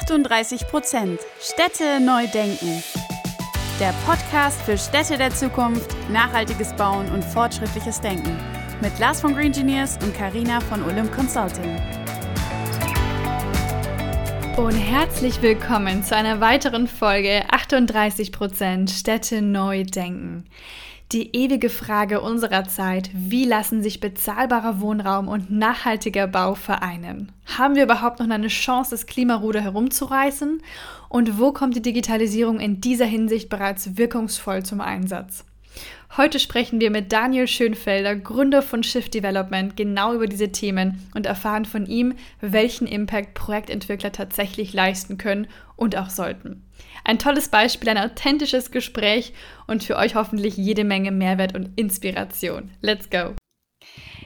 38 Prozent Städte neu denken. Der Podcast für Städte der Zukunft, nachhaltiges Bauen und fortschrittliches Denken. Mit Lars von Green Engineers und Karina von Olymp Consulting. Und herzlich willkommen zu einer weiteren Folge 38 Prozent Städte neu denken. Die ewige Frage unserer Zeit, wie lassen sich bezahlbarer Wohnraum und nachhaltiger Bau vereinen? Haben wir überhaupt noch eine Chance, das Klimaruder herumzureißen? Und wo kommt die Digitalisierung in dieser Hinsicht bereits wirkungsvoll zum Einsatz? Heute sprechen wir mit Daniel Schönfelder, Gründer von Shift Development, genau über diese Themen und erfahren von ihm, welchen Impact Projektentwickler tatsächlich leisten können und auch sollten. Ein tolles Beispiel, ein authentisches Gespräch und für euch hoffentlich jede Menge Mehrwert und Inspiration. Let's go!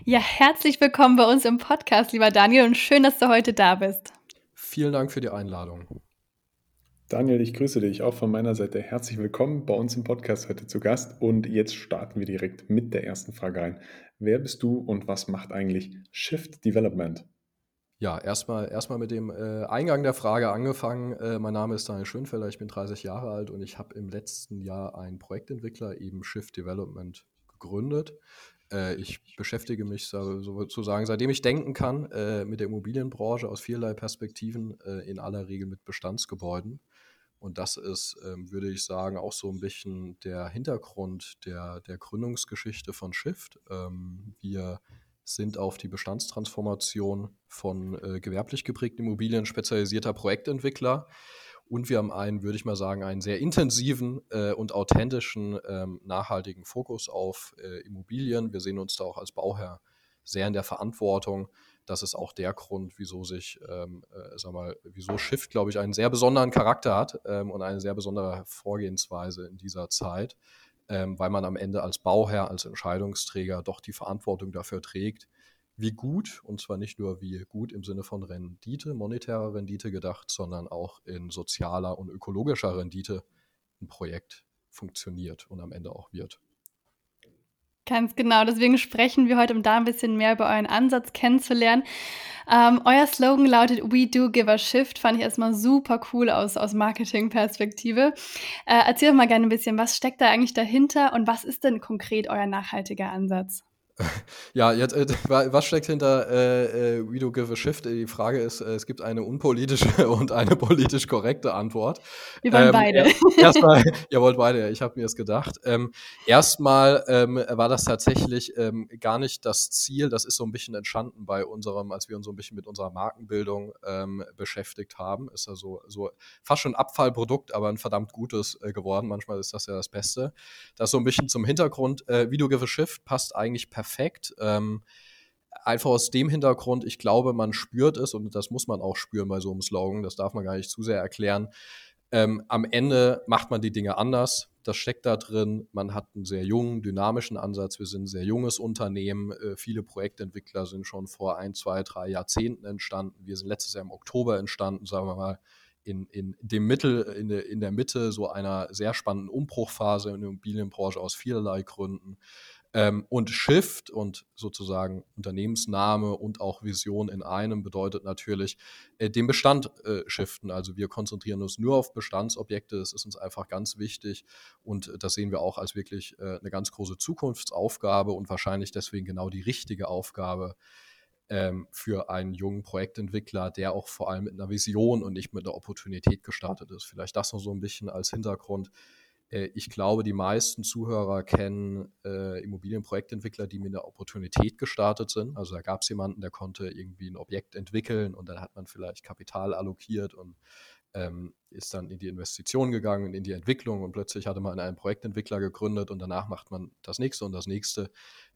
Ja, herzlich willkommen bei uns im Podcast, lieber Daniel, und schön, dass du heute da bist. Vielen Dank für die Einladung. Daniel, ich grüße dich auch von meiner Seite. Herzlich willkommen bei uns im Podcast heute zu Gast. Und jetzt starten wir direkt mit der ersten Frage rein. Wer bist du und was macht eigentlich Shift Development? Ja, erstmal erstmal mit dem äh, Eingang der Frage angefangen. Äh, mein Name ist Daniel Schönfelder, ich bin 30 Jahre alt und ich habe im letzten Jahr einen Projektentwickler, eben Shift Development, gegründet. Äh, ich beschäftige mich sozusagen, seitdem ich denken kann, äh, mit der Immobilienbranche aus vielerlei Perspektiven, äh, in aller Regel mit Bestandsgebäuden. Und das ist, ähm, würde ich sagen, auch so ein bisschen der Hintergrund der, der Gründungsgeschichte von Shift. Ähm, wir sind auf die Bestandstransformation von äh, gewerblich geprägten Immobilien spezialisierter Projektentwickler. Und wir haben einen, würde ich mal sagen, einen sehr intensiven äh, und authentischen, ähm, nachhaltigen Fokus auf äh, Immobilien. Wir sehen uns da auch als Bauherr sehr in der Verantwortung. Das ist auch der Grund, wieso sich, ähm, äh, sag mal, wieso Shift, glaube ich, einen sehr besonderen Charakter hat ähm, und eine sehr besondere Vorgehensweise in dieser Zeit ähm, weil man am Ende als Bauherr, als Entscheidungsträger doch die Verantwortung dafür trägt, wie gut, und zwar nicht nur wie gut im Sinne von Rendite, monetärer Rendite gedacht, sondern auch in sozialer und ökologischer Rendite ein Projekt funktioniert und am Ende auch wird. Ganz genau, deswegen sprechen wir heute, um da ein bisschen mehr über euren Ansatz kennenzulernen. Ähm, euer Slogan lautet We Do Give a Shift, fand ich erstmal super cool aus, aus Marketing-Perspektive. Äh, erzähl mal gerne ein bisschen, was steckt da eigentlich dahinter und was ist denn konkret euer nachhaltiger Ansatz? Ja, jetzt, äh, was steckt hinter äh, äh, We Do Give a Shift? Die Frage ist, äh, es gibt eine unpolitische und eine politisch korrekte Antwort. Wir wollen ähm, beide. Erstmal, ihr wollt beide, ich habe mir das gedacht. Ähm, erstmal ähm, war das tatsächlich ähm, gar nicht das Ziel, das ist so ein bisschen entstanden bei unserem, als wir uns so ein bisschen mit unserer Markenbildung ähm, beschäftigt haben. Ist also so fast schon ein Abfallprodukt, aber ein verdammt gutes äh, geworden. Manchmal ist das ja das Beste. Das so ein bisschen zum Hintergrund. Äh, We Do Give a Shift passt eigentlich perfekt perfekt. Ähm, einfach aus dem Hintergrund, ich glaube, man spürt es und das muss man auch spüren bei so einem Slogan, das darf man gar nicht zu sehr erklären. Ähm, am Ende macht man die Dinge anders. Das steckt da drin. Man hat einen sehr jungen, dynamischen Ansatz. Wir sind ein sehr junges Unternehmen. Äh, viele Projektentwickler sind schon vor ein, zwei, drei Jahrzehnten entstanden. Wir sind letztes Jahr im Oktober entstanden, sagen wir mal, in, in dem Mittel, in, de, in der Mitte so einer sehr spannenden Umbruchphase in der Immobilienbranche aus vielerlei Gründen. Ähm, und Shift und sozusagen Unternehmensname und auch Vision in einem bedeutet natürlich äh, den Bestand äh, shiften. Also wir konzentrieren uns nur auf Bestandsobjekte. Das ist uns einfach ganz wichtig und das sehen wir auch als wirklich äh, eine ganz große Zukunftsaufgabe und wahrscheinlich deswegen genau die richtige Aufgabe ähm, für einen jungen Projektentwickler, der auch vor allem mit einer Vision und nicht mit einer Opportunität gestartet ist. Vielleicht das noch so ein bisschen als Hintergrund. Äh, ich glaube, die meisten Zuhörer kennen äh, Immobilienprojektentwickler, die mit einer Opportunität gestartet sind. Also da gab es jemanden, der konnte irgendwie ein Objekt entwickeln und dann hat man vielleicht Kapital allokiert und ähm, ist dann in die Investition gegangen, in die Entwicklung und plötzlich hatte man einen Projektentwickler gegründet und danach macht man das nächste und das nächste.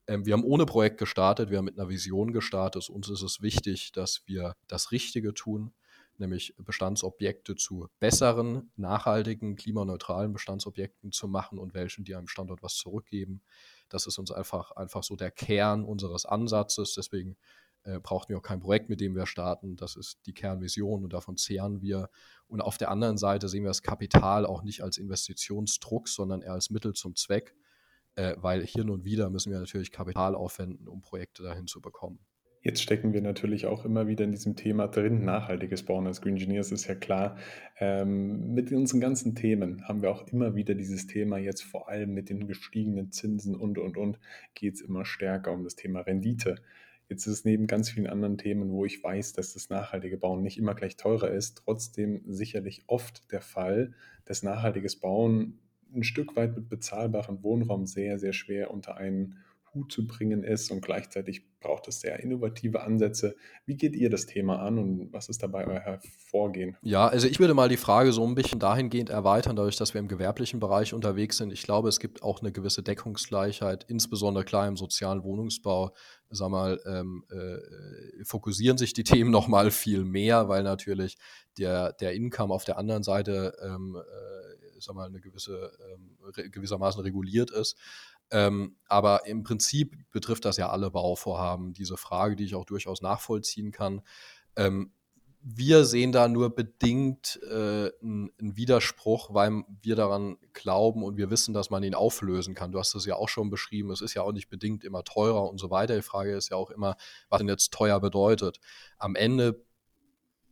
Ähm, wir haben ohne Projekt gestartet, wir haben mit einer Vision gestartet. Uns ist es wichtig, dass wir das Richtige tun nämlich Bestandsobjekte zu besseren, nachhaltigen, klimaneutralen Bestandsobjekten zu machen und welchen, die einem Standort was zurückgeben. Das ist uns einfach, einfach so der Kern unseres Ansatzes. Deswegen äh, brauchten wir auch kein Projekt, mit dem wir starten. Das ist die Kernvision und davon zehren wir. Und auf der anderen Seite sehen wir das Kapital auch nicht als Investitionsdruck, sondern eher als Mittel zum Zweck, äh, weil hin und wieder müssen wir natürlich Kapital aufwenden, um Projekte dahin zu bekommen. Jetzt stecken wir natürlich auch immer wieder in diesem Thema drin, nachhaltiges Bauen als Green Engineers ist ja klar. Ähm, mit unseren ganzen Themen haben wir auch immer wieder dieses Thema, jetzt vor allem mit den gestiegenen Zinsen und, und, und, geht es immer stärker um das Thema Rendite. Jetzt ist es neben ganz vielen anderen Themen, wo ich weiß, dass das nachhaltige Bauen nicht immer gleich teurer ist, trotzdem sicherlich oft der Fall, dass nachhaltiges Bauen ein Stück weit mit bezahlbarem Wohnraum sehr, sehr schwer unter einen Hut zu bringen ist und gleichzeitig braucht es sehr innovative Ansätze. Wie geht ihr das Thema an und was ist dabei euer Vorgehen? Ja, also ich würde mal die Frage so ein bisschen dahingehend erweitern, dadurch, dass wir im gewerblichen Bereich unterwegs sind. Ich glaube, es gibt auch eine gewisse Deckungsgleichheit, insbesondere klar im sozialen Wohnungsbau. Sag mal, ähm, äh, fokussieren sich die Themen noch mal viel mehr, weil natürlich der, der Income auf der anderen Seite ähm, äh, sag mal, eine gewisse, ähm, gewissermaßen reguliert ist. Ähm, aber im Prinzip betrifft das ja alle Bauvorhaben, diese Frage, die ich auch durchaus nachvollziehen kann. Ähm, wir sehen da nur bedingt äh, einen Widerspruch, weil wir daran glauben und wir wissen, dass man ihn auflösen kann. Du hast es ja auch schon beschrieben, es ist ja auch nicht bedingt immer teurer und so weiter. Die Frage ist ja auch immer, was denn jetzt teuer bedeutet. Am Ende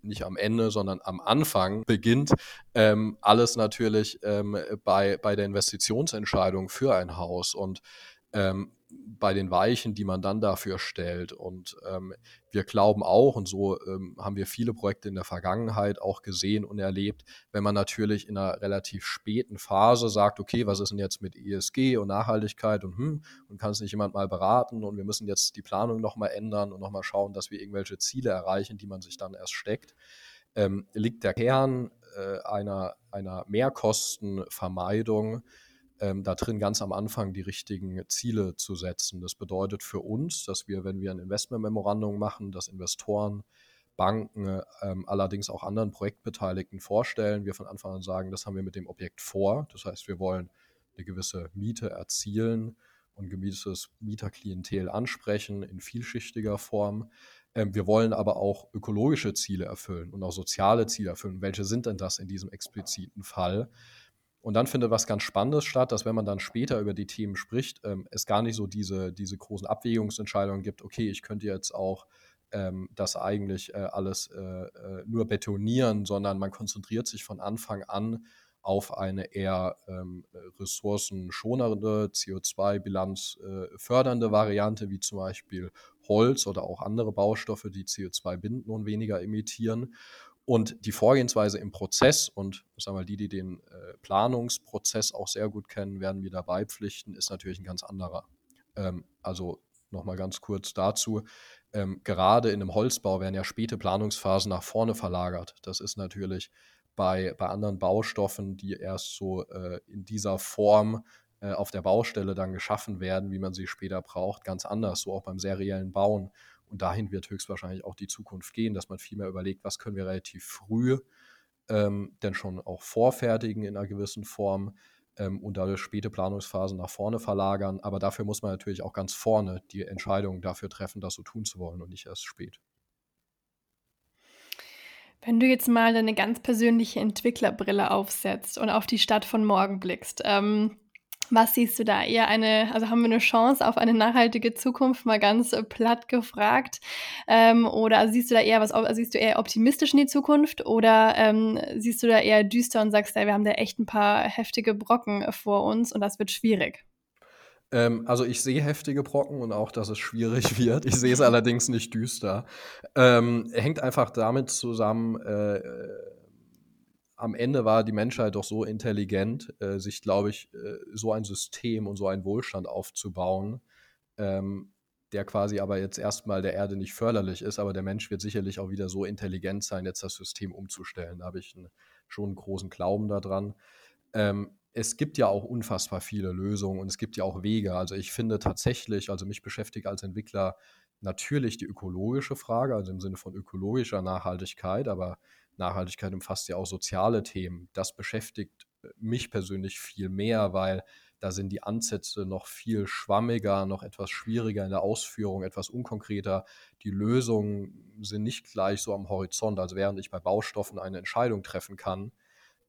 nicht am Ende, sondern am Anfang beginnt ähm, alles natürlich ähm, bei, bei der Investitionsentscheidung für ein Haus. Und ähm, bei den Weichen, die man dann dafür stellt. Und ähm, wir glauben auch, und so ähm, haben wir viele Projekte in der Vergangenheit auch gesehen und erlebt, wenn man natürlich in einer relativ späten Phase sagt, okay, was ist denn jetzt mit ESG und Nachhaltigkeit und hm, und kann es nicht jemand mal beraten und wir müssen jetzt die Planung nochmal ändern und nochmal schauen, dass wir irgendwelche Ziele erreichen, die man sich dann erst steckt, ähm, liegt der Kern äh, einer, einer Mehrkostenvermeidung ähm, da drin ganz am Anfang die richtigen Ziele zu setzen. Das bedeutet für uns, dass wir, wenn wir ein Investmentmemorandum machen, dass Investoren, Banken, ähm, allerdings auch anderen Projektbeteiligten vorstellen, wir von Anfang an sagen, das haben wir mit dem Objekt vor. Das heißt, wir wollen eine gewisse Miete erzielen und gewisses Mieterklientel ansprechen in vielschichtiger Form. Ähm, wir wollen aber auch ökologische Ziele erfüllen und auch soziale Ziele erfüllen. Welche sind denn das in diesem expliziten Fall? Und dann findet was ganz Spannendes statt, dass wenn man dann später über die Themen spricht, ähm, es gar nicht so diese, diese großen Abwägungsentscheidungen gibt, okay, ich könnte jetzt auch ähm, das eigentlich äh, alles äh, äh, nur betonieren, sondern man konzentriert sich von Anfang an auf eine eher ähm, ressourcenschonernde, CO2-Bilanz äh, fördernde Variante, wie zum Beispiel Holz oder auch andere Baustoffe, die CO2 binden und weniger emittieren. Und die Vorgehensweise im Prozess und sagen wir, die, die den äh, Planungsprozess auch sehr gut kennen, werden mir dabei pflichten, ist natürlich ein ganz anderer. Ähm, also nochmal ganz kurz dazu. Ähm, gerade in einem Holzbau werden ja späte Planungsphasen nach vorne verlagert. Das ist natürlich bei, bei anderen Baustoffen, die erst so äh, in dieser Form äh, auf der Baustelle dann geschaffen werden, wie man sie später braucht, ganz anders, so auch beim seriellen Bauen. Und dahin wird höchstwahrscheinlich auch die Zukunft gehen, dass man viel mehr überlegt, was können wir relativ früh ähm, denn schon auch vorfertigen in einer gewissen Form ähm, und dadurch späte Planungsphasen nach vorne verlagern. Aber dafür muss man natürlich auch ganz vorne die Entscheidung dafür treffen, das so tun zu wollen und nicht erst spät. Wenn du jetzt mal deine ganz persönliche Entwicklerbrille aufsetzt und auf die Stadt von morgen blickst, ähm, was siehst du da? Eher eine, also haben wir eine Chance auf eine nachhaltige Zukunft, mal ganz äh, platt gefragt? Ähm, oder siehst du da eher was, also siehst du eher optimistisch in die Zukunft oder ähm, siehst du da eher düster und sagst, ja, wir haben da echt ein paar heftige Brocken äh, vor uns und das wird schwierig? Ähm, also ich sehe heftige Brocken und auch, dass es schwierig wird. Ich sehe es allerdings nicht düster. Ähm, hängt einfach damit zusammen, äh, am Ende war die Menschheit doch so intelligent, äh, sich, glaube ich, äh, so ein System und so einen Wohlstand aufzubauen, ähm, der quasi aber jetzt erstmal der Erde nicht förderlich ist, aber der Mensch wird sicherlich auch wieder so intelligent sein, jetzt das System umzustellen. Da habe ich einen, schon einen großen Glauben daran. Ähm, es gibt ja auch unfassbar viele Lösungen und es gibt ja auch Wege. Also ich finde tatsächlich, also mich beschäftigt als Entwickler natürlich die ökologische Frage, also im Sinne von ökologischer Nachhaltigkeit, aber Nachhaltigkeit umfasst ja auch soziale Themen. Das beschäftigt äh, mich persönlich viel mehr, weil da sind die Ansätze noch viel schwammiger, noch etwas schwieriger in der Ausführung, etwas unkonkreter. Die Lösungen sind nicht gleich so am Horizont. Also während ich bei Baustoffen eine Entscheidung treffen kann,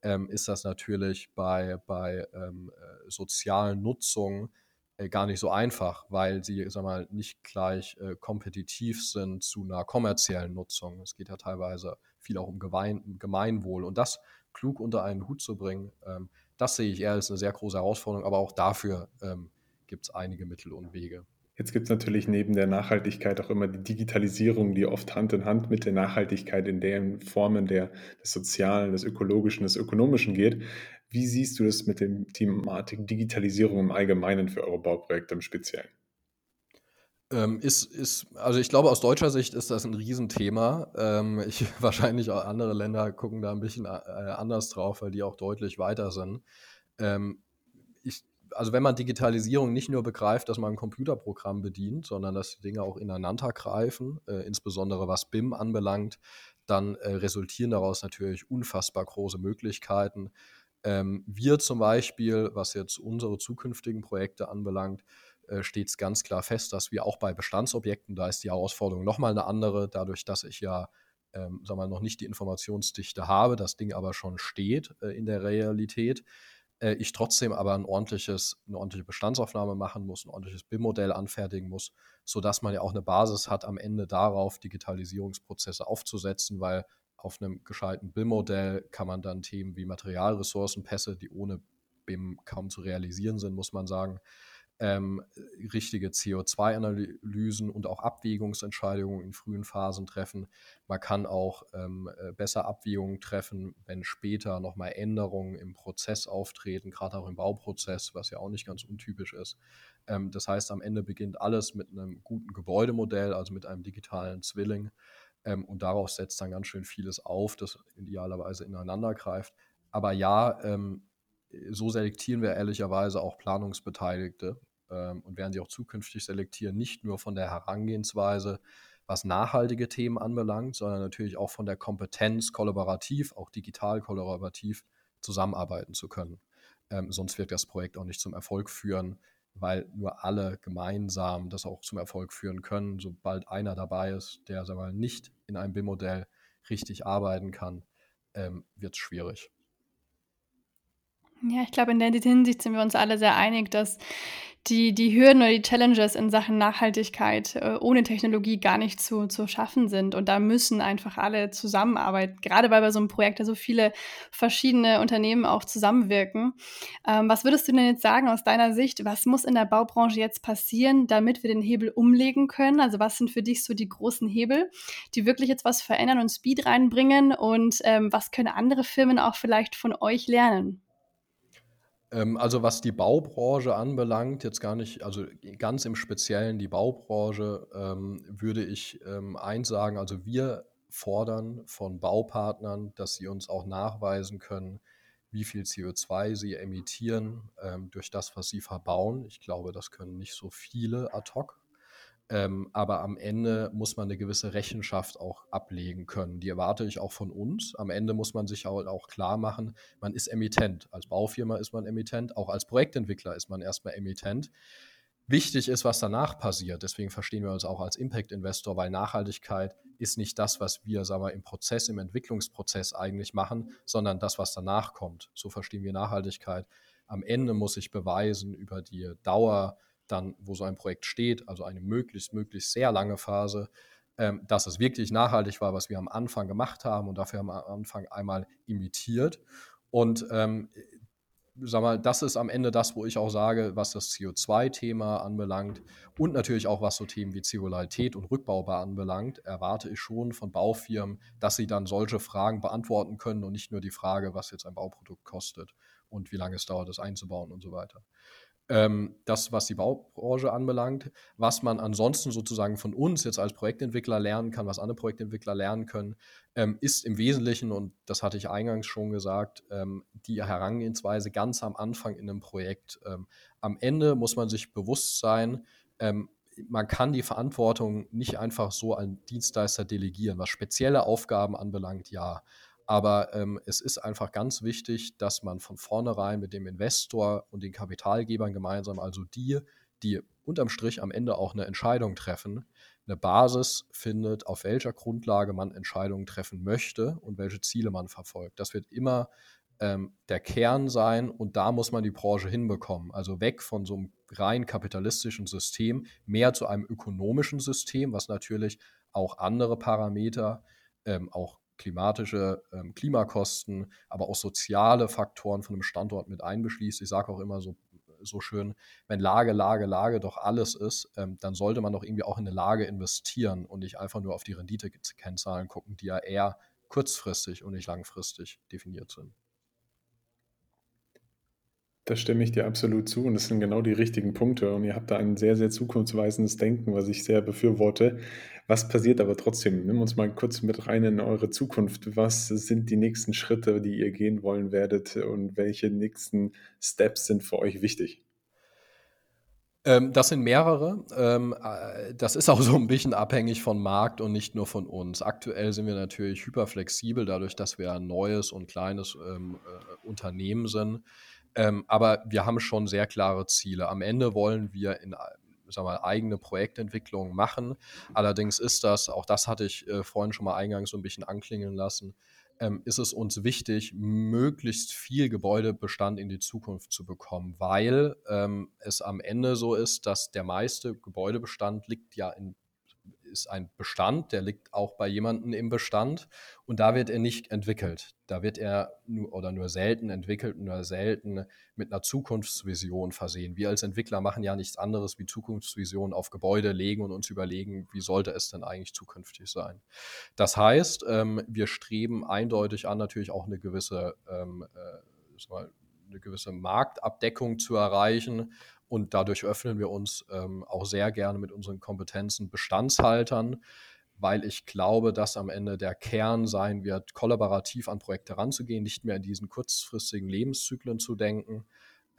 ähm, ist das natürlich bei, bei ähm, äh, sozialen Nutzungen äh, gar nicht so einfach, weil sie, sag mal, nicht gleich äh, kompetitiv sind zu einer kommerziellen Nutzung. Es geht ja teilweise viel auch um Gemein Gemeinwohl und das klug unter einen Hut zu bringen, ähm, das sehe ich eher als eine sehr große Herausforderung, aber auch dafür ähm, gibt es einige Mittel und Wege. Jetzt gibt es natürlich neben der Nachhaltigkeit auch immer die Digitalisierung, die oft Hand in Hand mit der Nachhaltigkeit in den Formen der, des Sozialen, des Ökologischen, des Ökonomischen geht. Wie siehst du das mit der Thematik Digitalisierung im Allgemeinen für eure Bauprojekte im Speziellen? Ähm, ist, ist, also ich glaube, aus deutscher Sicht ist das ein Riesenthema. Ähm, ich, wahrscheinlich auch andere Länder gucken da ein bisschen äh, anders drauf, weil die auch deutlich weiter sind. Ähm, ich, also wenn man Digitalisierung nicht nur begreift, dass man ein Computerprogramm bedient, sondern dass die Dinge auch ineinander greifen, äh, insbesondere was BIM anbelangt, dann äh, resultieren daraus natürlich unfassbar große Möglichkeiten. Ähm, wir zum Beispiel, was jetzt unsere zukünftigen Projekte anbelangt, äh, steht es ganz klar fest, dass wir auch bei Bestandsobjekten, da ist die Herausforderung nochmal eine andere, dadurch, dass ich ja ähm, sagen wir, noch nicht die Informationsdichte habe, das Ding aber schon steht äh, in der Realität, äh, ich trotzdem aber ein ordentliches, eine ordentliche Bestandsaufnahme machen muss, ein ordentliches BIM-Modell anfertigen muss, sodass man ja auch eine Basis hat, am Ende darauf Digitalisierungsprozesse aufzusetzen, weil auf einem gescheiten BIM-Modell kann man dann Themen wie Materialressourcenpässe, die ohne BIM kaum zu realisieren sind, muss man sagen, ähm, richtige CO2-Analysen und auch Abwägungsentscheidungen in frühen Phasen treffen. Man kann auch ähm, äh, besser Abwägungen treffen, wenn später nochmal Änderungen im Prozess auftreten, gerade auch im Bauprozess, was ja auch nicht ganz untypisch ist. Ähm, das heißt, am Ende beginnt alles mit einem guten Gebäudemodell, also mit einem digitalen Zwilling. Ähm, und daraus setzt dann ganz schön vieles auf, das idealerweise ineinander greift. Aber ja, ähm, so selektieren wir ehrlicherweise auch Planungsbeteiligte und werden sie auch zukünftig selektieren, nicht nur von der Herangehensweise, was nachhaltige Themen anbelangt, sondern natürlich auch von der Kompetenz, kollaborativ, auch digital kollaborativ zusammenarbeiten zu können. Ähm, sonst wird das Projekt auch nicht zum Erfolg führen, weil nur alle gemeinsam das auch zum Erfolg führen können. Sobald einer dabei ist, der sagen wir, nicht in einem BIM-Modell richtig arbeiten kann, ähm, wird es schwierig. Ja, ich glaube, in der Hinsicht sind wir uns alle sehr einig, dass die, die Hürden oder die Challenges in Sachen Nachhaltigkeit äh, ohne Technologie gar nicht zu, zu schaffen sind. Und da müssen einfach alle zusammenarbeiten, gerade weil bei so einem Projekt ja so viele verschiedene Unternehmen auch zusammenwirken. Ähm, was würdest du denn jetzt sagen aus deiner Sicht, was muss in der Baubranche jetzt passieren, damit wir den Hebel umlegen können? Also was sind für dich so die großen Hebel, die wirklich jetzt was verändern und Speed reinbringen? Und ähm, was können andere Firmen auch vielleicht von euch lernen? Ähm, also was die Baubranche anbelangt, jetzt gar nicht, also ganz im Speziellen die Baubranche, ähm, würde ich ähm, eins sagen, also wir fordern von Baupartnern, dass sie uns auch nachweisen können, wie viel CO2 sie emittieren durch das, was sie verbauen. Ich glaube, das können nicht so viele ad hoc. Ähm, aber am Ende muss man eine gewisse Rechenschaft auch ablegen können. Die erwarte ich auch von uns. Am Ende muss man sich auch, auch klar machen, man ist Emittent. Als Baufirma ist man Emittent, auch als Projektentwickler ist man erstmal Emittent. Wichtig ist, was danach passiert. Deswegen verstehen wir uns auch als Impact-Investor, weil Nachhaltigkeit ist nicht das, was wir sagen wir, im Prozess, im Entwicklungsprozess eigentlich machen, sondern das, was danach kommt. So verstehen wir Nachhaltigkeit. Am Ende muss ich beweisen über die Dauer, dann, wo so ein Projekt steht, also eine möglichst, möglichst sehr lange Phase, ähm, dass es wirklich nachhaltig war, was wir am Anfang gemacht haben und dafür haben wir am Anfang einmal imitiert. Und ähm, sag mal, das ist am Ende das, wo ich auch sage, was das CO2-Thema anbelangt und natürlich auch was so Themen wie Zirkularität und Rückbaubar anbelangt, erwarte ich schon von Baufirmen, dass sie dann solche Fragen beantworten können und nicht nur die Frage, was jetzt ein Bauprodukt kostet und wie lange es dauert, es einzubauen und so weiter ähm, das, was die Baubranche anbelangt. Was man ansonsten sozusagen von uns jetzt als Projektentwickler lernen kann, was andere Projektentwickler lernen können, ähm, ist im Wesentlichen, und das hatte ich eingangs schon gesagt, ähm, die Herangehensweise ganz am Anfang in einem Projekt. Ähm, am Ende muss man sich bewusst sein, ähm, man kann die Verantwortung nicht einfach so an Dienstleister delegieren. Was spezielle Aufgaben anbelangt, ja. Aber ähm, es ist einfach ganz wichtig, dass man von vornherein mit dem Investor und den Kapitalgebern gemeinsam, also die, die unterm Strich am Ende auch eine Entscheidung treffen, eine Basis findet, auf welcher Grundlage man Entscheidungen treffen möchte und welche Ziele man verfolgt. Das wird immer ähm, der Kern sein und da muss man die Branche hinbekommen. Also weg von so einem rein kapitalistischen System, mehr zu einem ökonomischen System, was natürlich auch andere Parameter, ähm, auch klimatische ähm, Klimakosten, aber auch soziale Faktoren von einem Standort mit einbeschließt. Ich sage auch immer so, so schön, wenn Lage, Lage, Lage doch alles ist, ähm, dann sollte man doch irgendwie auch in eine Lage investieren und nicht einfach nur auf die Renditekennzahlen gucken, die ja eher kurzfristig und nicht langfristig definiert sind. Da stimme ich dir absolut zu und das sind genau die richtigen Punkte und ihr habt da ein sehr, sehr zukunftsweisendes Denken, was ich sehr befürworte. Was passiert aber trotzdem? Nimm uns mal kurz mit rein in eure Zukunft. Was sind die nächsten Schritte, die ihr gehen wollen werdet und welche nächsten Steps sind für euch wichtig? Ähm, das sind mehrere. Ähm, äh, das ist auch so ein bisschen abhängig vom Markt und nicht nur von uns. Aktuell sind wir natürlich hyperflexibel, dadurch, dass wir ein neues und kleines ähm, äh, Unternehmen sind. Ähm, aber wir haben schon sehr klare Ziele. Am Ende wollen wir in sag mal, eigene Projektentwicklung machen. Allerdings ist das, auch das hatte ich äh, vorhin schon mal eingangs so ein bisschen anklingeln lassen, ähm, ist es uns wichtig, möglichst viel Gebäudebestand in die Zukunft zu bekommen, weil ähm, es am Ende so ist, dass der meiste Gebäudebestand liegt ja in ist ein Bestand, der liegt auch bei jemandem im Bestand und da wird er nicht entwickelt. Da wird er nur oder nur selten entwickelt, nur selten mit einer Zukunftsvision versehen. Wir als Entwickler machen ja nichts anderes wie Zukunftsvisionen auf Gebäude legen und uns überlegen, wie sollte es denn eigentlich zukünftig sein. Das heißt, ähm, wir streben eindeutig an, natürlich auch eine gewisse ähm, äh, eine gewisse Marktabdeckung zu erreichen und dadurch öffnen wir uns ähm, auch sehr gerne mit unseren Kompetenzen Bestandshaltern, weil ich glaube, dass am Ende der Kern sein wird, kollaborativ an Projekte ranzugehen, nicht mehr in diesen kurzfristigen Lebenszyklen zu denken.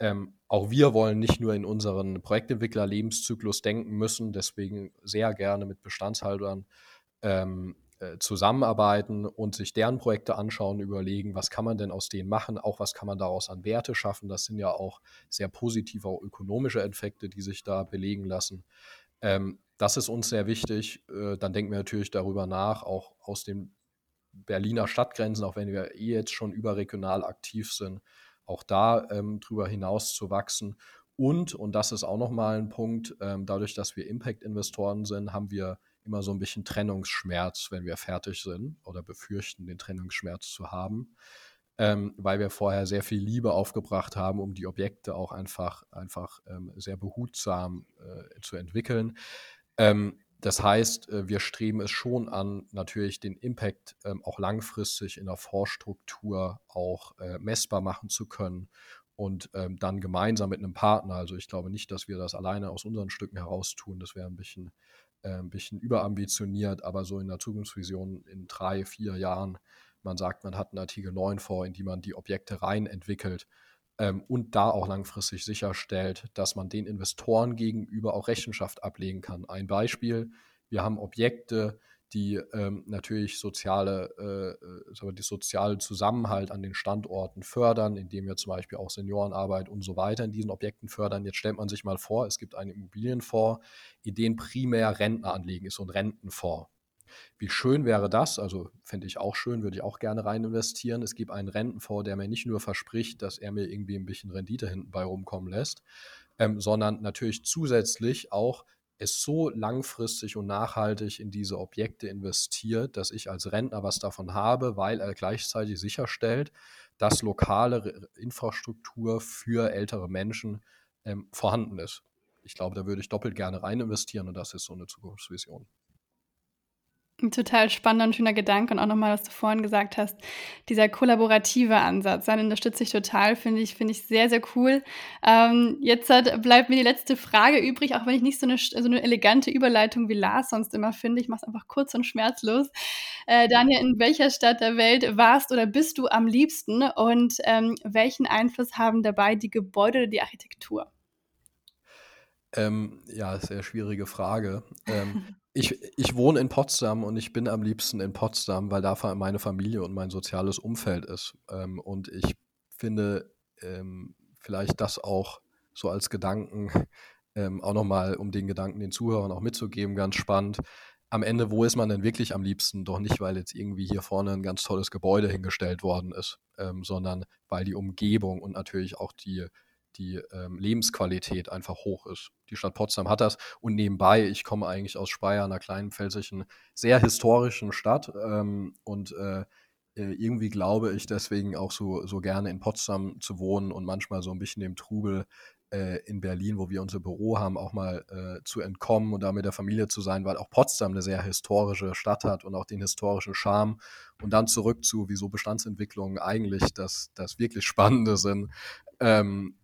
Ähm, auch wir wollen nicht nur in unseren Projektentwickler-Lebenszyklus denken müssen, deswegen sehr gerne mit Bestandshaltern ähm, äh, zusammenarbeiten und sich deren Projekte anschauen, überlegen, was kann man denn aus denen machen, auch was kann man daraus an Werte schaffen. Das sind ja auch sehr positive auch ökonomische Effekte, die sich da belegen lassen. Ähm, das ist uns sehr wichtig. Äh, dann denken wir natürlich darüber nach, auch aus den Berliner Stadtgrenzen, auch wenn wir eh jetzt schon überregional aktiv sind, auch da ähm, drüber hinaus zu wachsen. Und, und das ist auch nochmal ein Punkt, ähm, dadurch, dass wir Impact-Investoren sind, haben wir immer so ein bisschen Trennungsschmerz, wenn wir fertig sind oder befürchten, den Trennungsschmerz zu haben, ähm, weil wir vorher sehr viel Liebe aufgebracht haben, um die Objekte auch einfach, einfach ähm, sehr behutsam äh, zu entwickeln. Ähm, das heißt, äh, wir streben es schon an, natürlich den Impact ähm, auch langfristig in der Vorstruktur auch äh, messbar machen zu können und ähm, dann gemeinsam mit einem Partner. Also ich glaube nicht, dass wir das alleine aus unseren Stücken heraus tun. Das wäre ein bisschen äh, ein bisschen überambitioniert, aber so in der Zukunftsvision in drei, vier Jahren, man sagt, man hat einen Artikel 9 vor, in die man die Objekte rein entwickelt ähm, und da auch langfristig sicherstellt, dass man den Investoren gegenüber auch Rechenschaft ablegen kann. Ein Beispiel, wir haben Objekte, die ähm, natürlich soziale, äh, äh die soziale Zusammenhalt an den Standorten fördern, indem wir zum Beispiel auch Seniorenarbeit und so weiter in diesen Objekten fördern. Jetzt stellt man sich mal vor, es gibt einen Immobilienfonds, in den primär Rentner anlegen, ist ein Rentenfonds. Wie schön wäre das? Also fände ich auch schön, würde ich auch gerne rein investieren. Es gibt einen Rentenfonds, der mir nicht nur verspricht, dass er mir irgendwie ein bisschen Rendite hinten bei rumkommen lässt, ähm, sondern natürlich zusätzlich auch es so langfristig und nachhaltig in diese Objekte investiert, dass ich als Rentner was davon habe, weil er gleichzeitig sicherstellt, dass lokale Infrastruktur für ältere Menschen ähm, vorhanden ist. Ich glaube, da würde ich doppelt gerne rein investieren und das ist so eine Zukunftsvision. Ein total spannender und schöner Gedanke und auch nochmal, was du vorhin gesagt hast, dieser kollaborative Ansatz, den unterstütze ich total, finde ich, finde ich sehr, sehr cool. Ähm, jetzt hat, bleibt mir die letzte Frage übrig, auch wenn ich nicht so eine, so eine elegante Überleitung wie Lars sonst immer finde. Ich mache es einfach kurz und schmerzlos. Äh, Daniel, in welcher Stadt der Welt warst oder bist du am liebsten und ähm, welchen Einfluss haben dabei die Gebäude oder die Architektur? Ähm, ja, sehr schwierige Frage. Ähm, ich, ich wohne in Potsdam und ich bin am liebsten in Potsdam, weil da meine Familie und mein soziales Umfeld ist. Ähm, und ich finde ähm, vielleicht das auch so als Gedanken, ähm, auch nochmal, um den Gedanken den Zuhörern auch mitzugeben, ganz spannend. am Ende, wo ist man denn wirklich am liebsten? Doch nicht, weil jetzt irgendwie hier vorne ein ganz tolles Gebäude hingestellt worden ist, ähm, sondern weil die Umgebung und natürlich auch die, die ähm, Lebensqualität einfach hoch ist. Die Stadt Potsdam hat das. Und nebenbei, ich komme eigentlich aus Speyer, einer kleinen pfälzischen, sehr historischen Stadt. Ähm, und äh, äh, irgendwie glaube ich deswegen auch so, so gerne in Potsdam zu wohnen und manchmal so ein bisschen dem Trubel äh, in Berlin, wo wir unser Büro haben, auch mal äh, zu entkommen und da mit der Familie zu sein, weil auch Potsdam eine sehr historische Stadt hat und auch den historischen Charme. Und dann zurück zu, wieso Bestandsentwicklungen eigentlich das, das wirklich Spannende sind. Ähm,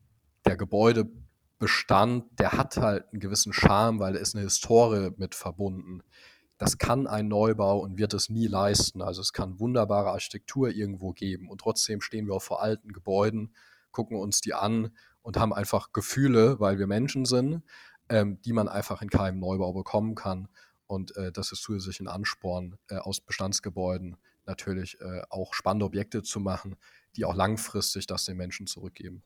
der Gebäudebestand, der hat halt einen gewissen Charme, weil da ist eine Historie mit verbunden. Das kann ein Neubau und wird es nie leisten. Also es kann wunderbare Architektur irgendwo geben und trotzdem stehen wir auch vor alten Gebäuden, gucken uns die an und haben einfach Gefühle, weil wir Menschen sind, ähm, die man einfach in keinem Neubau bekommen kann. Und äh, das ist zusätzlich ein Ansporn, äh, aus Bestandsgebäuden natürlich äh, auch spannende Objekte zu machen, die auch langfristig das den Menschen zurückgeben.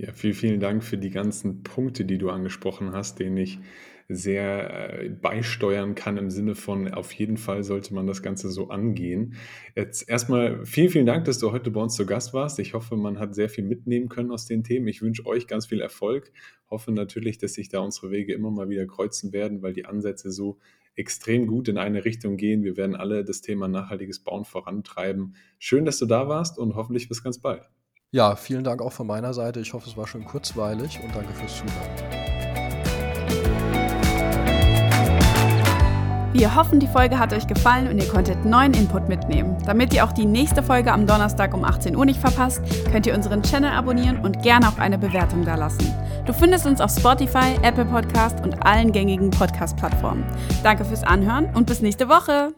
Ja, vielen, vielen Dank für die ganzen Punkte, die du angesprochen hast, denen ich sehr äh, beisteuern kann im Sinne von, auf jeden Fall sollte man das Ganze so angehen. Jetzt erstmal vielen, vielen Dank, dass du heute bei uns zu Gast warst. Ich hoffe, man hat sehr viel mitnehmen können aus den Themen. Ich wünsche euch ganz viel Erfolg. Hoffe natürlich, dass sich da unsere Wege immer mal wieder kreuzen werden, weil die Ansätze so extrem gut in eine Richtung gehen. Wir werden alle das Thema nachhaltiges Bauen vorantreiben. Schön, dass du da warst und hoffentlich bis ganz bald. Ja, vielen Dank auch von meiner Seite. Ich hoffe, es war schön kurzweilig und danke fürs Zuhören. Wir hoffen, die Folge hat euch gefallen und ihr konntet neuen Input mitnehmen. Damit ihr auch die nächste Folge am Donnerstag um 18 Uhr nicht verpasst, könnt ihr unseren Channel abonnieren und gerne auch eine Bewertung dalassen. Du findest uns auf Spotify, Apple Podcast und allen gängigen Podcast-Plattformen. Danke fürs Anhören und bis nächste Woche.